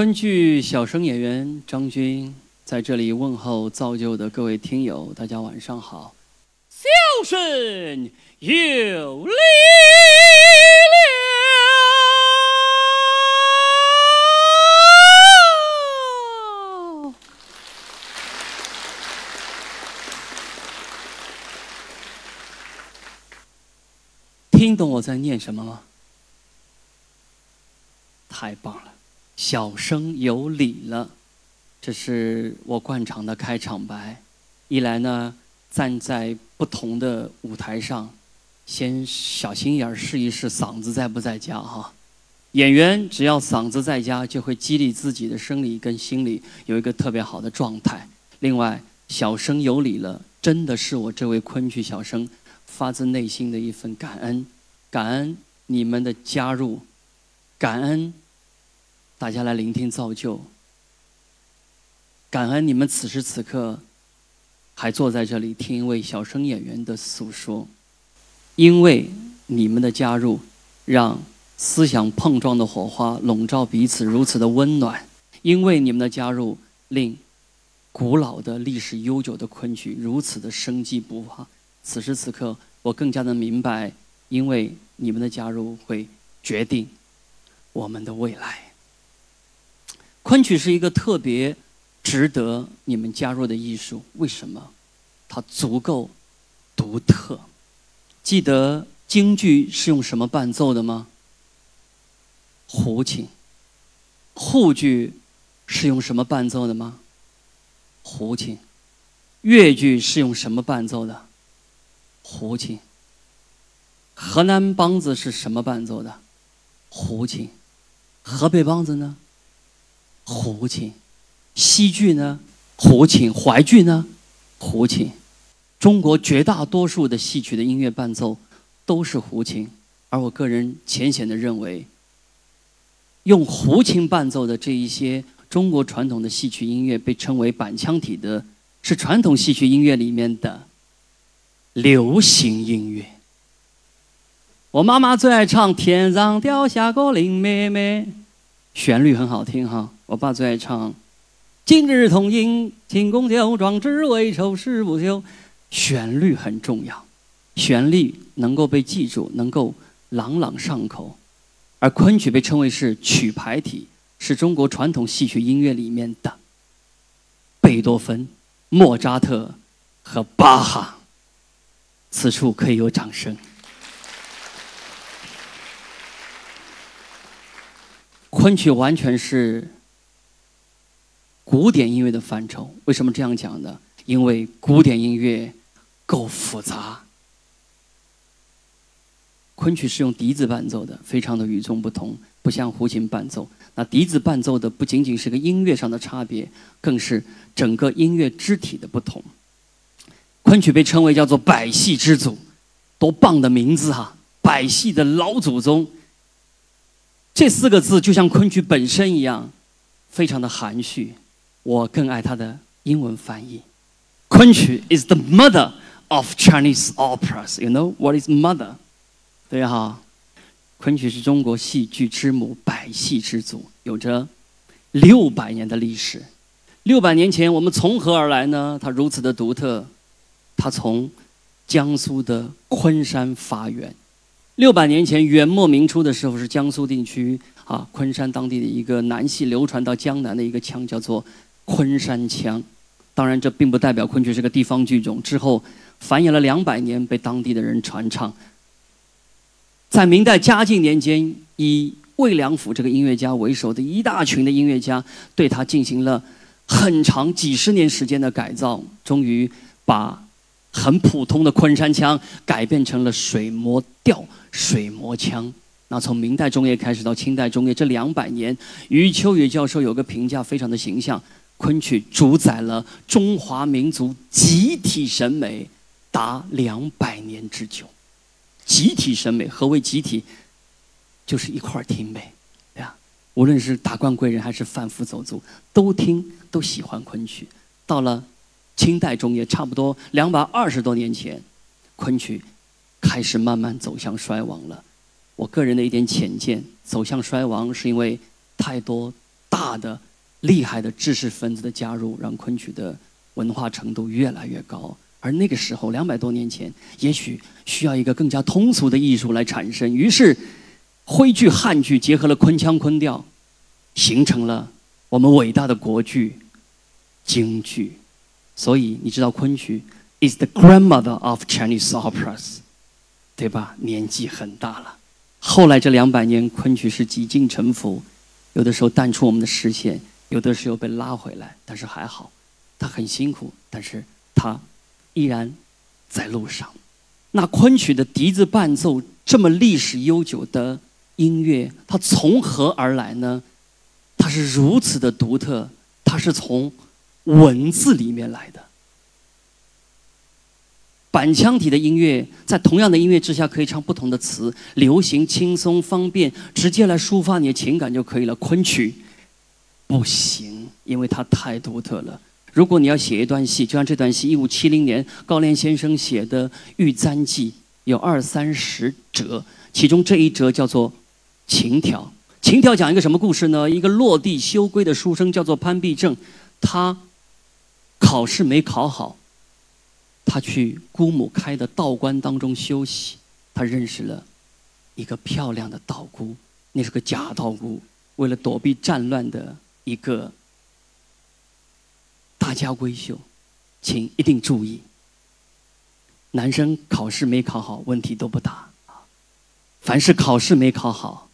昆剧小生演员张军在这里问候造就的各位听友，大家晚上好。小生有力量。听懂我在念什么吗？太棒了！小生有礼了，这是我惯常的开场白。一来呢，站在不同的舞台上，先小心眼儿试一试嗓子在不在家哈。演员只要嗓子在家，就会激励自己的生理跟心理有一个特别好的状态。另外，小生有礼了，真的是我这位昆曲小生发自内心的一份感恩，感恩你们的加入，感恩大家来聆听造就，感恩你们此时此刻还坐在这里听一位小生演员的诉说，因为你们的加入，让思想碰撞的火花笼罩彼此如此的温暖，因为你们的加入，令古老的历史悠久的昆曲如此的生机勃发。此时此刻，我更加的明白，因为你们的加入会决定我们的未来。昆曲是一个特别值得你们加入的艺术，为什么？它足够独特。记得京剧是用什么伴奏的吗？胡琴。沪剧是用什么伴奏的吗？胡琴。越剧是用什么伴奏的？胡琴。河南梆子是什么伴奏的？胡琴。河北梆子呢？胡琴。西剧呢？胡琴。淮剧呢？胡琴。中国绝大多数的戏曲的音乐伴奏都是胡琴，而我个人浅显的认为，用胡琴伴奏的这一些中国传统的戏曲音乐被称为板腔体的，是传统戏曲音乐里面的流行音乐。我妈妈最爱唱《天上掉下个林妹妹》，旋律很好听哈。我爸最爱唱《今日同饮庆功酒，壮志未酬誓不休》。旋律很重要，旋律能够被记住，能够朗朗上口。而昆曲被称为是曲牌体，是中国传统戏曲音乐里面的贝多芬、莫扎特和巴哈。此处可以有掌声。昆曲完全是古典音乐的范畴。为什么这样讲呢？因为古典音乐。够复杂，昆曲是用笛子伴奏的，非常的与众不同，不像胡琴伴奏。那笛子伴奏的不仅仅是个音乐上的差别，更是整个音乐肢体的不同。昆曲被称为叫做百戏之祖，多棒的名字哈！百戏的老祖宗，这四个字就像昆曲本身一样，非常的含蓄。我更爱它的英文翻译，昆曲 is the mother。Of Chinese operas, you know what is mother？对哈，昆曲是中国戏剧之母，百戏之祖，有着六百年的历史。六百年前，我们从何而来呢？它如此的独特，它从江苏的昆山发源。六百年前，元末明初的时候，是江苏地区啊，昆山当地的一个南戏流传到江南的一个腔，叫做昆山腔。当然，这并不代表昆曲是个地方剧种。之后。繁衍了两百年，被当地的人传唱。在明代嘉靖年间，以魏良辅这个音乐家为首的一大群的音乐家，对他进行了很长几十年时间的改造，终于把很普通的昆山腔改变成了水磨调、水磨腔。那从明代中叶开始到清代中叶这两百年，余秋雨教授有个评价非常的形象：昆曲主宰了中华民族集体审美。达两百年之久，集体审美何为集体？就是一块儿听呗，对吧？无论是达官贵人还是贩夫走卒，都听都喜欢昆曲。到了清代中叶，差不多两百二十多年前，昆曲开始慢慢走向衰亡了。我个人的一点浅见，走向衰亡是因为太多大的、厉害的知识分子的加入，让昆曲的文化程度越来越高。而那个时候，两百多年前，也许需要一个更加通俗的艺术来产生。于是，徽剧、汉剧结合了昆腔、昆调，形成了我们伟大的国剧——京剧。所以，你知道昆曲 is the grandmother of Chinese operas，对吧？年纪很大了。后来这两百年，昆曲是几近沉浮，有的时候淡出我们的视线，有的时候被拉回来。但是还好，它很辛苦，但是它。依然在路上。那昆曲的笛子伴奏这么历史悠久的音乐，它从何而来呢？它是如此的独特，它是从文字里面来的。板腔体的音乐，在同样的音乐之下，可以唱不同的词，流行、轻松、方便，直接来抒发你的情感就可以了。昆曲不行，因为它太独特了。如果你要写一段戏，就像这段戏，一五七零年高廉先生写的《玉簪记》，有二三十折，其中这一折叫做《情条》。情条讲一个什么故事呢？一个落地修归的书生叫做潘必正，他考试没考好，他去姑母开的道观当中休息，他认识了一个漂亮的道姑，那是个假道姑，为了躲避战乱的一个。大家闺秀，请一定注意。男生考试没考好，问题都不大啊。凡是考试没考好，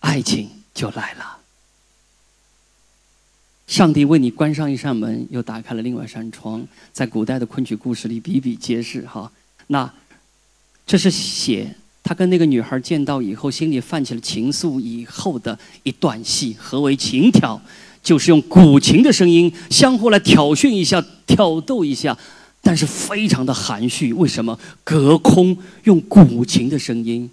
爱情就来了。上帝为你关上一扇门，又打开了另外一扇窗，在古代的昆曲故事里比比皆是哈。那这是写他跟那个女孩见到以后，心里泛起了情愫以后的一段戏。何为情调？就是用古琴的声音相互来挑衅一下、挑逗一下，但是非常的含蓄。为什么隔空用古琴的声音？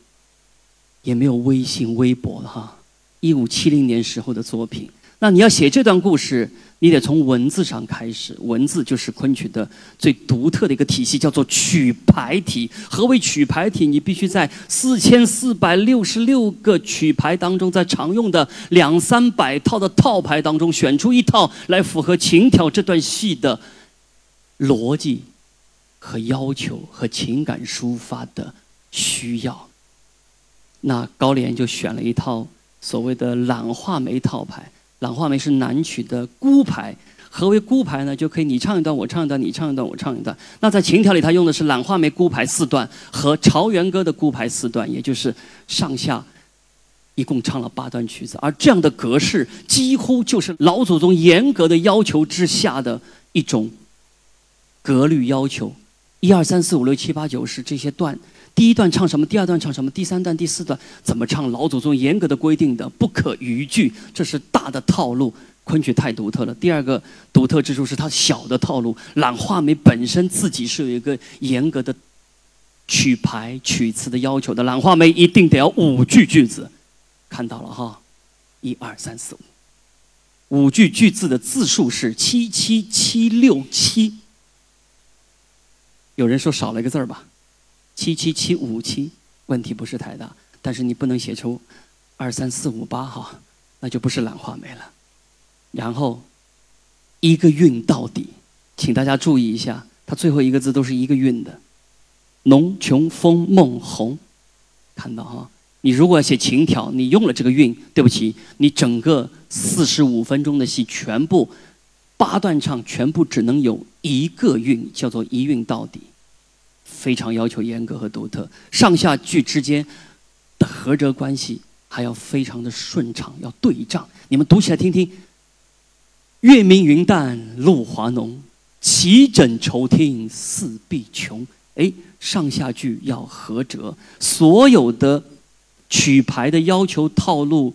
也没有微信、微博哈。一五七零年时候的作品。那你要写这段故事，你得从文字上开始。文字就是昆曲的最独特的一个体系，叫做曲牌体。何为曲牌体？你必须在四千四百六十六个曲牌当中，在常用的两三百套的套牌当中，选出一套来符合情调这段戏的逻辑和要求和情感抒发的需要。那高廉就选了一套所谓的懒画眉套牌。朗画眉是南曲的孤牌，何为孤牌呢？就可以你唱一段，我唱一段，你唱一段，我唱一段。那在琴调里，他用的是懒画眉孤牌四段和朝元歌的孤牌四段，也就是上下一共唱了八段曲子。而这样的格式，几乎就是老祖宗严格的要求之下的一种格律要求。一二三四五六七八九十这些段。第一段唱什么？第二段唱什么？第三段、第四段怎么唱？老祖宗严格的规定的，不可逾矩，这是大的套路。昆曲太独特了。第二个独特之处是它小的套路。懒画眉本身自己是有一个严格的曲牌、曲词的要求的。懒画眉一定得要五句句子，看到了哈，一二三四五，五句句子的字数是七七七六七。有人说少了一个字儿吧？七七七五七，问题不是太大，但是你不能写出二三四五八哈，那就不是兰花梅了。然后一个韵到底，请大家注意一下，它最后一个字都是一个韵的。浓琼风梦红，看到哈？你如果要写情条，你用了这个韵，对不起，你整个四十五分钟的戏全部八段唱，全部只能有一个韵，叫做一韵到底。非常要求严格和独特，上下句之间的合辙关系还要非常的顺畅，要对仗。你们读起来听听：月明云淡露华浓，齐枕愁听四壁穷。哎，上下句要合辙，所有的曲牌的要求套路。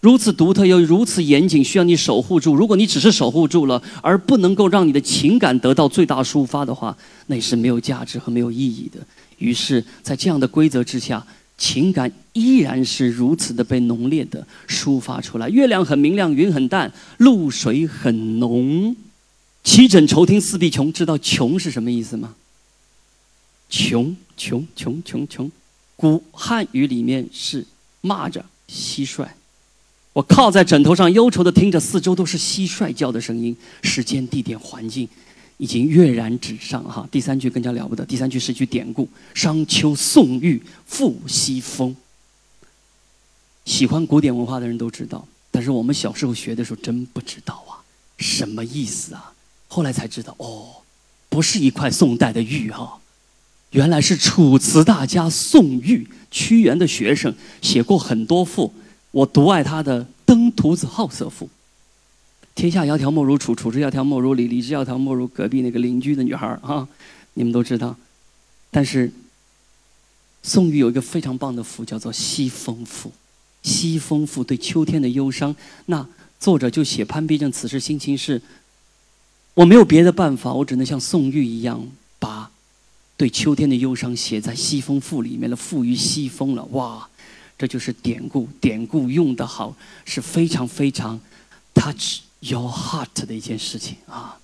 如此独特又如此严谨，需要你守护住。如果你只是守护住了，而不能够让你的情感得到最大抒发的话，那也是没有价值和没有意义的。于是，在这样的规则之下，情感依然是如此的被浓烈的抒发出来。月亮很明亮，云很淡，露水很浓。七枕愁听四壁穷，知道穷是什么意思吗？穷穷穷穷穷，古汉语里面是骂着蟋蟀。我靠在枕头上，忧愁的听着四周都是蟋蟀叫的声音，时间、地点、环境已经跃然纸上。哈，第三句更加了不得，第三句是一句典故：“商丘宋玉赋西风。”喜欢古典文化的人都知道，但是我们小时候学的时候真不知道啊，什么意思啊？后来才知道，哦，不是一块宋代的玉哈，原来是楚辞大家宋玉，屈原的学生，写过很多赋。我独爱他的《登徒子好色赋》，天下窈窕莫如楚，楚之窈窕莫如李，李之窈窕莫如隔壁那个邻居的女孩儿啊，你们都知道。但是宋玉有一个非常棒的赋，叫做《西风赋》。《西风赋》对秋天的忧伤，那作者就写潘必正此时心情是：我没有别的办法，我只能像宋玉一样，把对秋天的忧伤写在《西风赋》里面了，赋予西风了。哇！这就是典故，典故用得好是非常非常 touch your heart 的一件事情啊，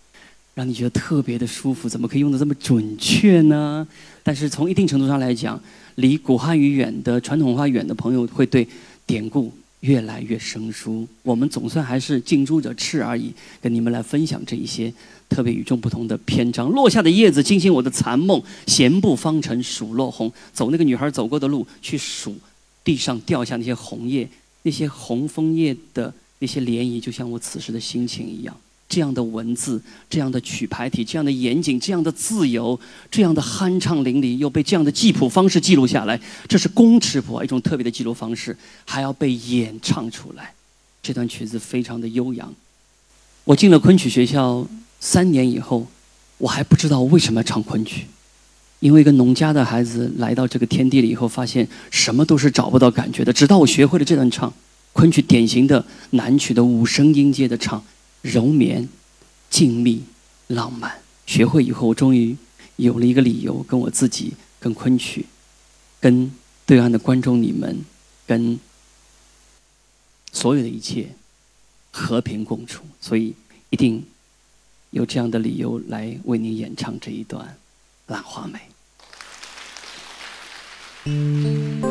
让你觉得特别的舒服。怎么可以用的这么准确呢？但是从一定程度上来讲，离古汉语远的传统文化远的朋友，会对典故越来越生疏。我们总算还是近朱者赤而已，跟你们来分享这一些特别与众不同的篇章。落下的叶子惊醒我的残梦，闲步方尘数落红。走那个女孩走过的路，去数。地上掉下那些红叶，那些红枫叶的那些涟漪，就像我此时的心情一样。这样的文字，这样的曲牌体，这样的严谨，这样的自由，这样的酣畅淋漓，又被这样的记谱方式记录下来，这是公尺谱一种特别的记录方式，还要被演唱出来。这段曲子非常的悠扬。我进了昆曲学校三年以后，我还不知道为什么要唱昆曲。因为一个农家的孩子来到这个天地里以后，发现什么都是找不到感觉的。直到我学会了这段唱，昆曲典型的南曲的五声音阶的唱，柔绵、静谧、浪漫。学会以后，我终于有了一个理由，跟我自己、跟昆曲、跟对岸的观众你们、跟所有的一切和平共处。所以，一定有这样的理由来为您演唱这一段《兰花美梅》。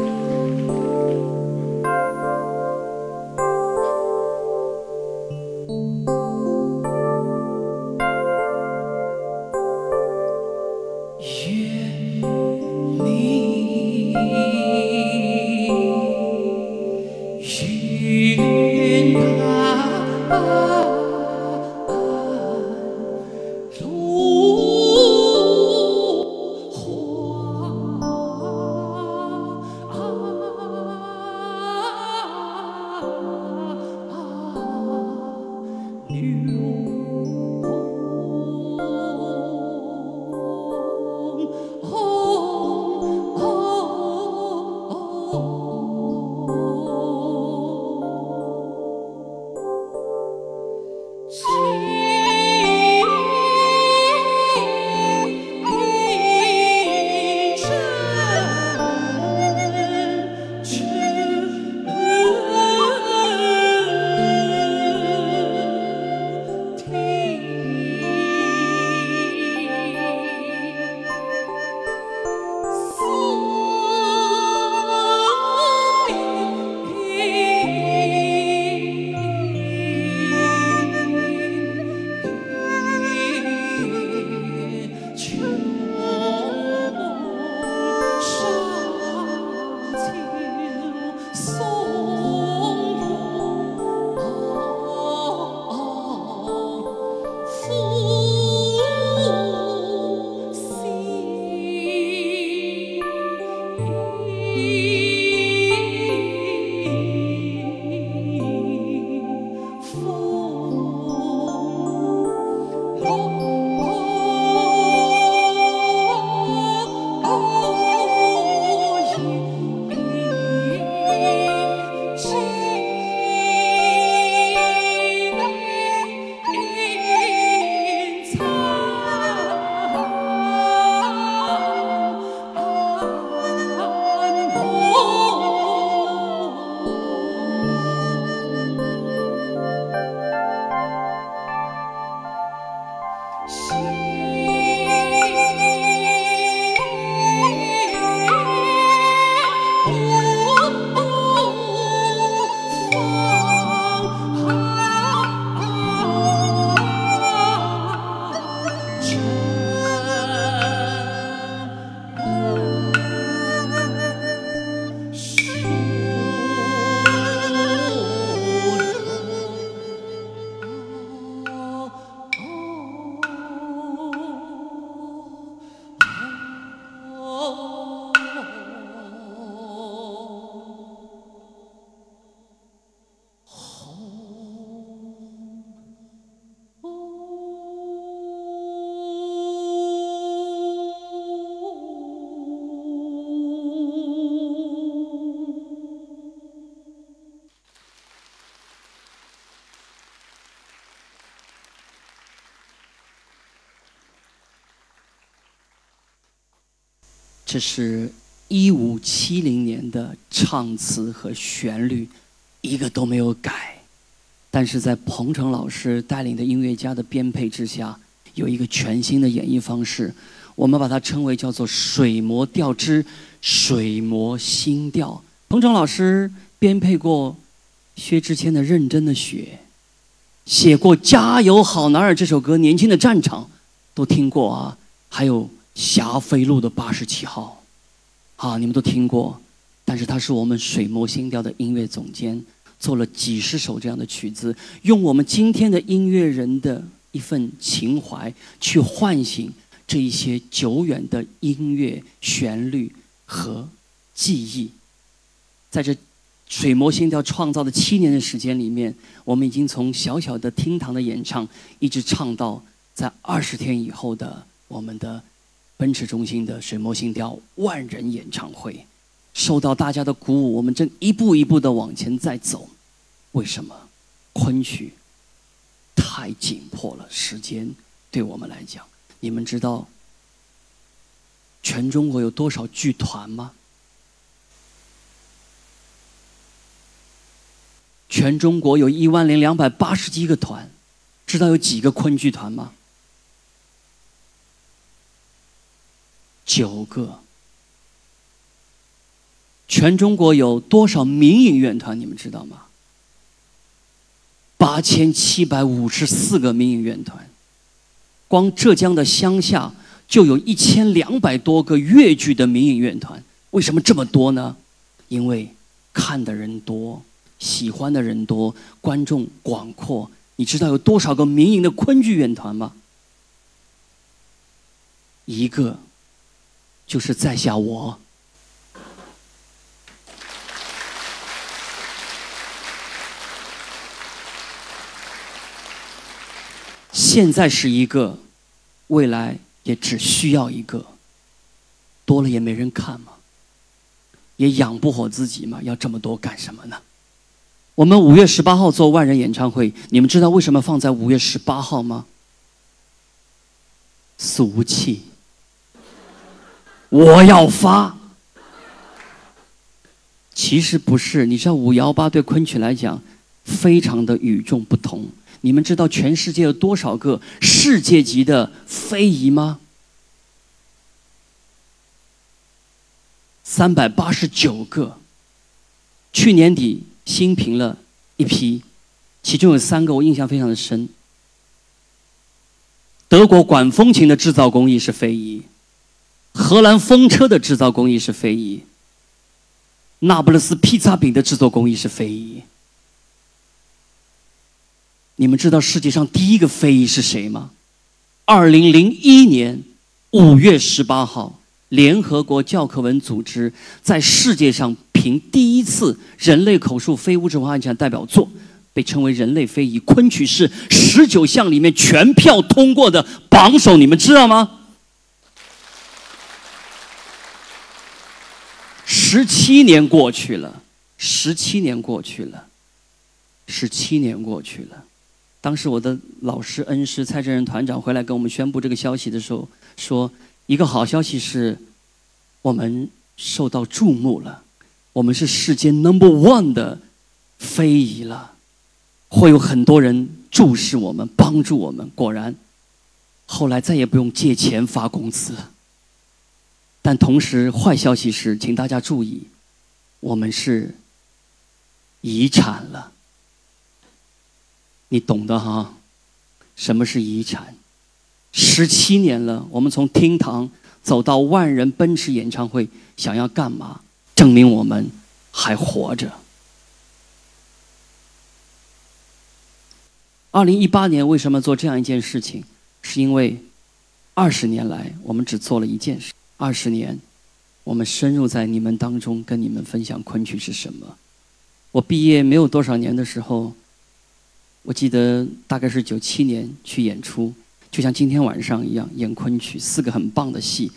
这是一五七零年的唱词和旋律，一个都没有改。但是在彭程老师带领的音乐家的编配之下，有一个全新的演绎方式，我们把它称为叫做水磨调之水磨新调。彭程老师编配过薛之谦的《认真的雪》。写过《加油好男儿》这首歌，《年轻的战场》都听过啊，还有《霞飞路的八十七号》，啊，你们都听过。但是他是我们水磨新调的音乐总监，做了几十首这样的曲子，用我们今天的音乐人的一份情怀，去唤醒这一些久远的音乐旋律和记忆，在这。水磨心调创造的七年的时间里面，我们已经从小小的厅堂的演唱，一直唱到在二十天以后的我们的奔驰中心的水磨心调万人演唱会，受到大家的鼓舞，我们正一步一步的往前在走。为什么？昆曲太紧迫了，时间对我们来讲，你们知道全中国有多少剧团吗？全中国有一万零两百八十几个团，知道有几个昆剧团吗？九个。全中国有多少民营乐团？你们知道吗？八千七百五十四个民营乐团，光浙江的乡下就有一千两百多个粤剧的民营乐团。为什么这么多呢？因为看的人多。喜欢的人多，观众广阔。你知道有多少个民营的昆剧院团吗？一个，就是在下我。现在是一个，未来也只需要一个。多了也没人看嘛，也养不活自己嘛，要这么多干什么呢？我们五月十八号做万人演唱会，你们知道为什么放在五月十八号吗？俗气，我要发。其实不是，你知道五幺八对昆曲来讲非常的与众不同。你们知道全世界有多少个世界级的非遗吗？三百八十九个。去年底。新评了一批，其中有三个我印象非常的深。德国管风琴的制造工艺是非遗，荷兰风车的制造工艺是非遗，那不勒斯披萨饼的制作工艺是非遗。你们知道世界上第一个非遗是谁吗？二零零一年五月十八号。联合国教科文组织在世界上评第一次人类口述非物质文化遗产代表作，被称为人类非遗昆曲是十九项里面全票通过的榜首，你们知道吗？十七年过去了，十七年过去了，十七年过去了。当时我的老师恩师蔡振仁团长回来跟我们宣布这个消息的时候说。一个好消息是，我们受到注目了，我们是世界 number one 的非遗了，会有很多人注视我们，帮助我们。果然，后来再也不用借钱发工资。但同时，坏消息是，请大家注意，我们是遗产了。你懂的哈，什么是遗产？十七年了，我们从厅堂走到万人奔驰演唱会，想要干嘛？证明我们还活着。二零一八年为什么做这样一件事情？是因为二十年来我们只做了一件事。二十年，我们深入在你们当中，跟你们分享昆曲是什么。我毕业没有多少年的时候，我记得大概是九七年去演出。就像今天晚上一样演昆曲，四个很棒的戏，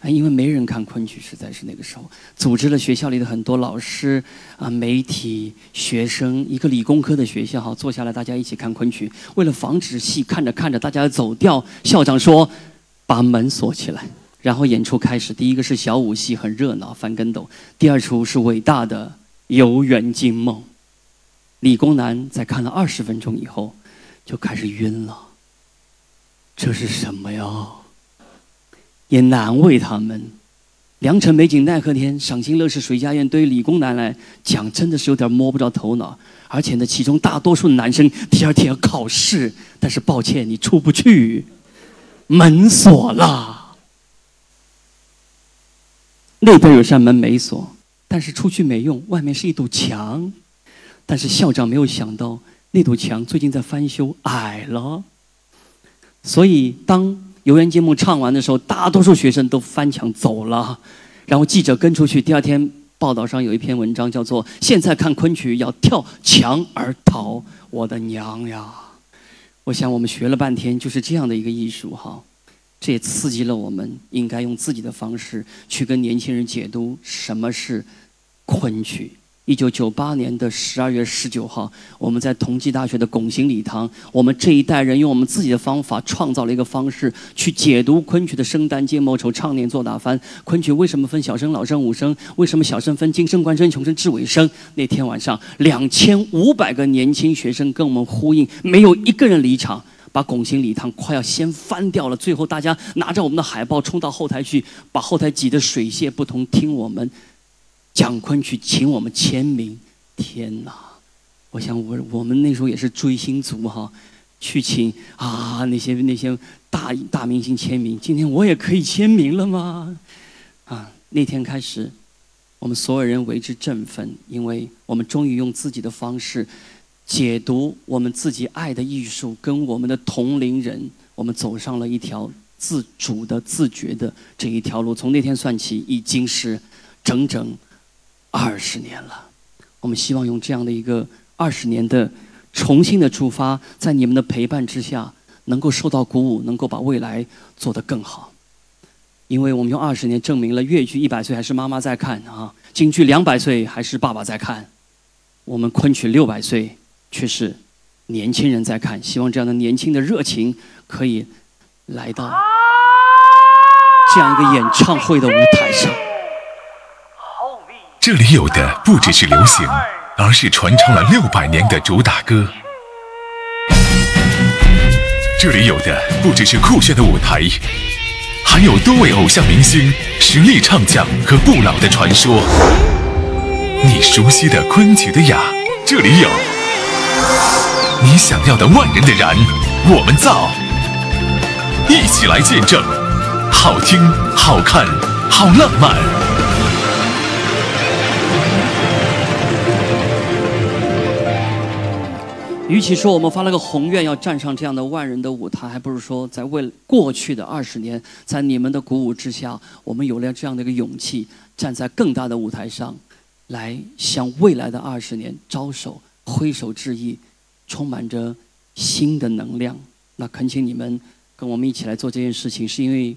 啊，因为没人看昆曲，实在是那个时候组织了学校里的很多老师啊、媒体、学生，一个理工科的学校哈，坐下来大家一起看昆曲。为了防止戏看着看着大家走掉，校长说把门锁起来，然后演出开始，第一个是小武戏，很热闹，翻跟斗；第二出是伟大的《游园惊梦》。理工男在看了二十分钟以后，就开始晕了。这是什么呀？也难为他们。良辰美景奈何天，赏心乐事谁家院？对于理工男来讲，真的是有点摸不着头脑。而且呢，其中大多数男生第二天要考试，但是抱歉，你出不去，门锁了。那边有扇门没锁，但是出去没用，外面是一堵墙。但是校长没有想到，那堵墙最近在翻修，矮了。所以当。游园节目唱完的时候，大多数学生都翻墙走了，然后记者跟出去。第二天报道上有一篇文章，叫做“现在看昆曲要跳墙而逃”。我的娘呀！我想我们学了半天就是这样的一个艺术哈，这也刺激了我们，应该用自己的方式去跟年轻人解读什么是昆曲。一九九八年的十二月十九号，我们在同济大学的拱形礼堂，我们这一代人用我们自己的方法创造了一个方式去解读昆曲的生旦净末丑唱念做打翻。昆曲为什么分小声、老生、武声？为什么小声分金声、官声、穷声、至尾声？那天晚上，两千五百个年轻学生跟我们呼应，没有一个人离场，把拱形礼堂快要掀翻掉了。最后，大家拿着我们的海报冲到后台去，把后台挤得水泄不通，听我们。蒋昆去请我们签名，天哪！我想我我们那时候也是追星族哈，去请啊那些那些大大明星签名。今天我也可以签名了吗？啊，那天开始，我们所有人为之振奋，因为我们终于用自己的方式解读我们自己爱的艺术，跟我们的同龄人，我们走上了一条自主的、自觉的这一条路。从那天算起，已经是整整。二十年了，我们希望用这样的一个二十年的重新的出发，在你们的陪伴之下，能够受到鼓舞，能够把未来做得更好。因为我们用二十年证明了越剧一百岁还是妈妈在看啊，京剧两百岁还是爸爸在看，我们昆曲六百岁却是年轻人在看。希望这样的年轻的热情可以来到这样一个演唱会的舞台上。这里有的不只是流行，而是传唱了六百年的主打歌。这里有的不只是酷炫的舞台，还有多位偶像明星实力唱将和不老的传说。你熟悉的昆曲的雅，这里有；你想要的万人的燃，我们造。一起来见证，好听、好看、好浪漫。与其说我们发了个宏愿要站上这样的万人的舞台，还不如说在为过去的二十年，在你们的鼓舞之下，我们有了这样的一个勇气，站在更大的舞台上，来向未来的二十年招手、挥手致意，充满着新的能量。那恳请你们跟我们一起来做这件事情，是因为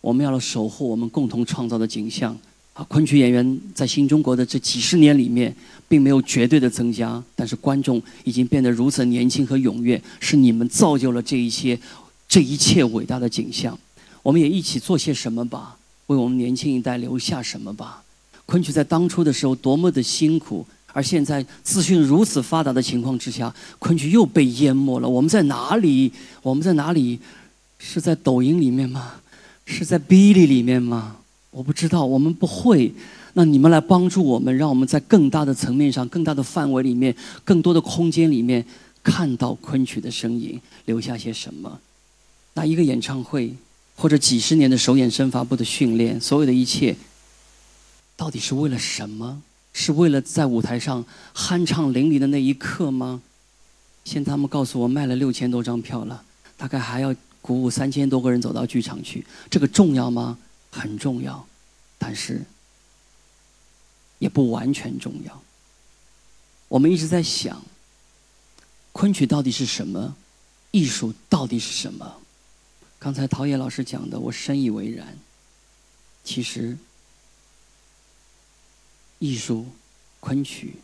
我们要守护我们共同创造的景象。啊，昆曲演员在新中国的这几十年里面，并没有绝对的增加，但是观众已经变得如此年轻和踊跃，是你们造就了这一些，这一切伟大的景象。我们也一起做些什么吧，为我们年轻一代留下什么吧。昆曲在当初的时候多么的辛苦，而现在资讯如此发达的情况之下，昆曲又被淹没了。我们在哪里？我们在哪里？是在抖音里面吗？是在哔哩里面吗？我不知道，我们不会。那你们来帮助我们，让我们在更大的层面上、更大的范围里面、更多的空间里面看到昆曲的身影，留下些什么？那一个演唱会，或者几十年的首演身法部的训练，所有的一切，到底是为了什么？是为了在舞台上酣畅淋漓的那一刻吗？现在他们告诉我，卖了六千多张票了，大概还要鼓舞三千多个人走到剧场去，这个重要吗？很重要，但是也不完全重要。我们一直在想，昆曲到底是什么？艺术到底是什么？刚才陶冶老师讲的，我深以为然。其实，艺术、昆曲，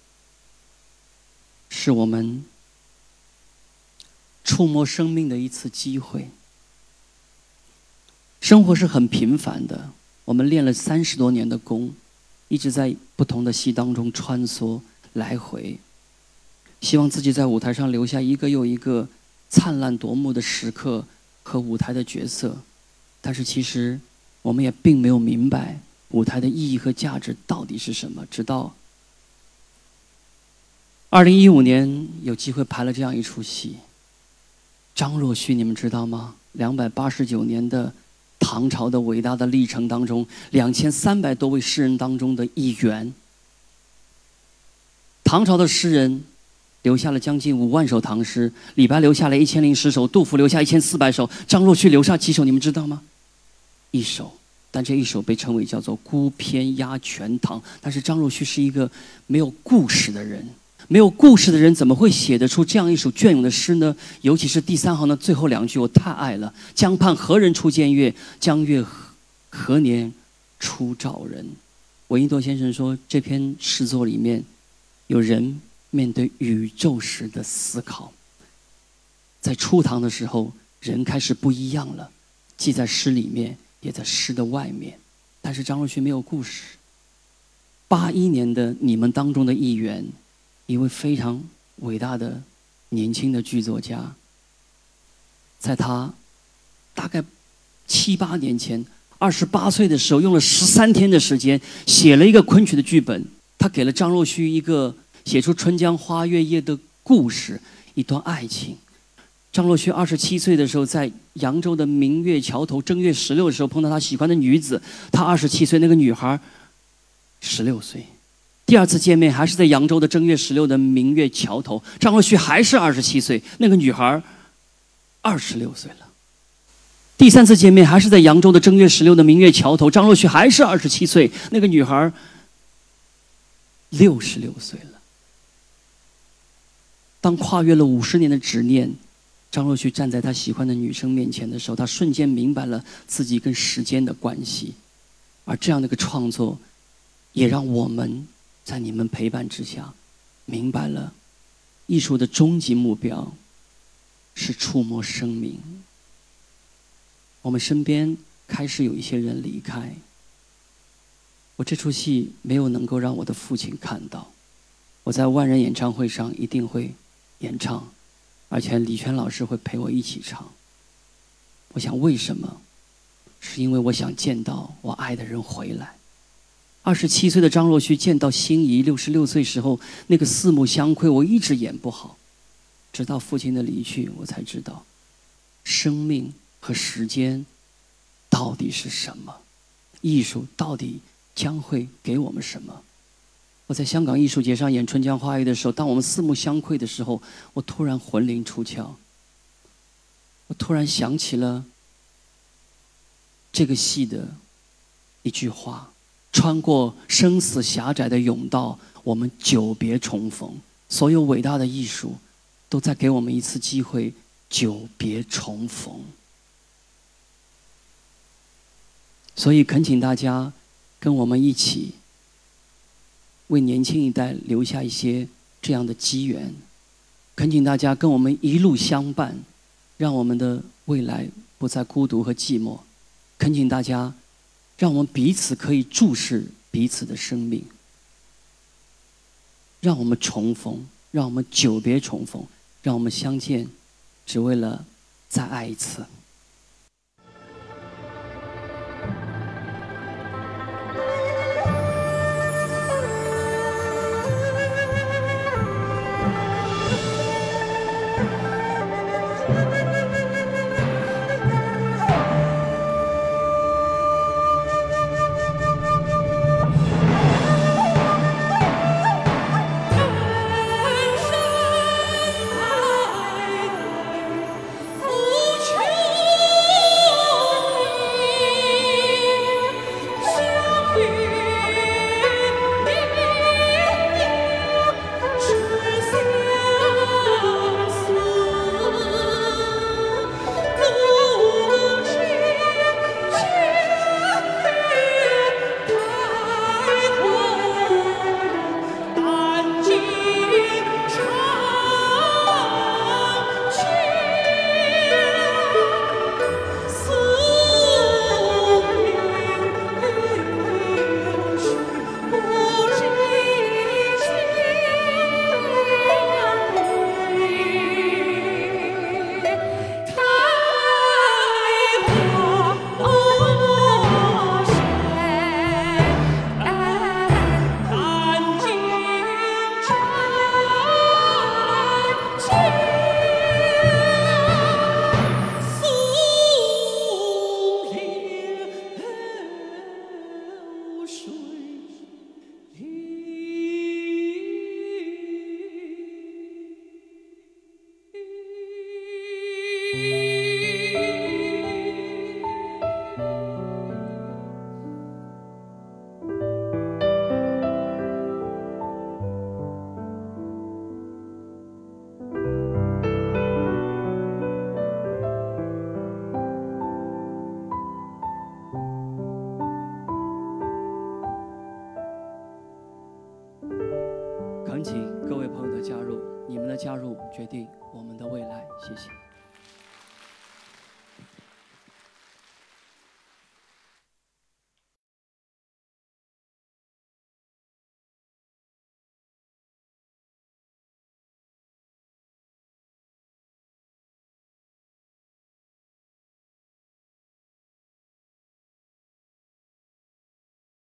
是我们触摸生命的一次机会。生活是很平凡的。我们练了三十多年的功，一直在不同的戏当中穿梭来回，希望自己在舞台上留下一个又一个灿烂夺目的时刻和舞台的角色。但是其实我们也并没有明白舞台的意义和价值到底是什么。直到二零一五年有机会拍了这样一出戏，张若虚，你们知道吗？两百八十九年的。唐朝的伟大的历程当中，两千三百多位诗人当中的一员。唐朝的诗人留下了将近五万首唐诗，李白留下了一千零十首，杜甫留下一千四百首，张若虚留下几首？你们知道吗？一首，但这一首被称为叫做孤篇压全唐。但是张若虚是一个没有故事的人。没有故事的人怎么会写得出这样一首隽永的诗呢？尤其是第三行的最后两句，我太爱了。江畔何人初见月？江月何何年初照人？闻一多先生说，这篇诗作里面有人面对宇宙时的思考。在初唐的时候，人开始不一样了，记在诗里面，也在诗的外面。但是张若虚没有故事。八一年的你们当中的一员。一位非常伟大的年轻的剧作家，在他大概七八年前，二十八岁的时候，用了十三天的时间写了一个昆曲的剧本。他给了张若虚一个写出《春江花月夜》的故事，一段爱情。张若虚二十七岁的时候，在扬州的明月桥头正月十六的时候碰到他喜欢的女子，他二十七岁，那个女孩十六岁。第二次见面还是在扬州的正月十六的明月桥头，张若虚还是二十七岁，那个女孩二十六岁了。第三次见面还是在扬州的正月十六的明月桥头，张若虚还是二十七岁，那个女孩六十六岁了。当跨越了五十年的执念，张若虚站在他喜欢的女生面前的时候，他瞬间明白了自己跟时间的关系，而这样的一个创作，也让我们。在你们陪伴之下，明白了，艺术的终极目标是触摸生命。我们身边开始有一些人离开，我这出戏没有能够让我的父亲看到。我在万人演唱会上一定会演唱，而且李泉老师会陪我一起唱。我想，为什么？是因为我想见到我爱的人回来。二十七岁的张若虚见到心仪六十六岁时候那个四目相窥，我一直演不好，直到父亲的离去，我才知道，生命和时间到底是什么，艺术到底将会给我们什么。我在香港艺术节上演《春江花月》的时候，当我们四目相窥的时候，我突然魂灵出窍，我突然想起了这个戏的一句话。穿过生死狭窄的甬道，我们久别重逢。所有伟大的艺术，都在给我们一次机会，久别重逢。所以，恳请大家跟我们一起，为年轻一代留下一些这样的机缘。恳请大家跟我们一路相伴，让我们的未来不再孤独和寂寞。恳请大家。让我们彼此可以注视彼此的生命，让我们重逢，让我们久别重逢，让我们相见，只为了再爱一次。sure.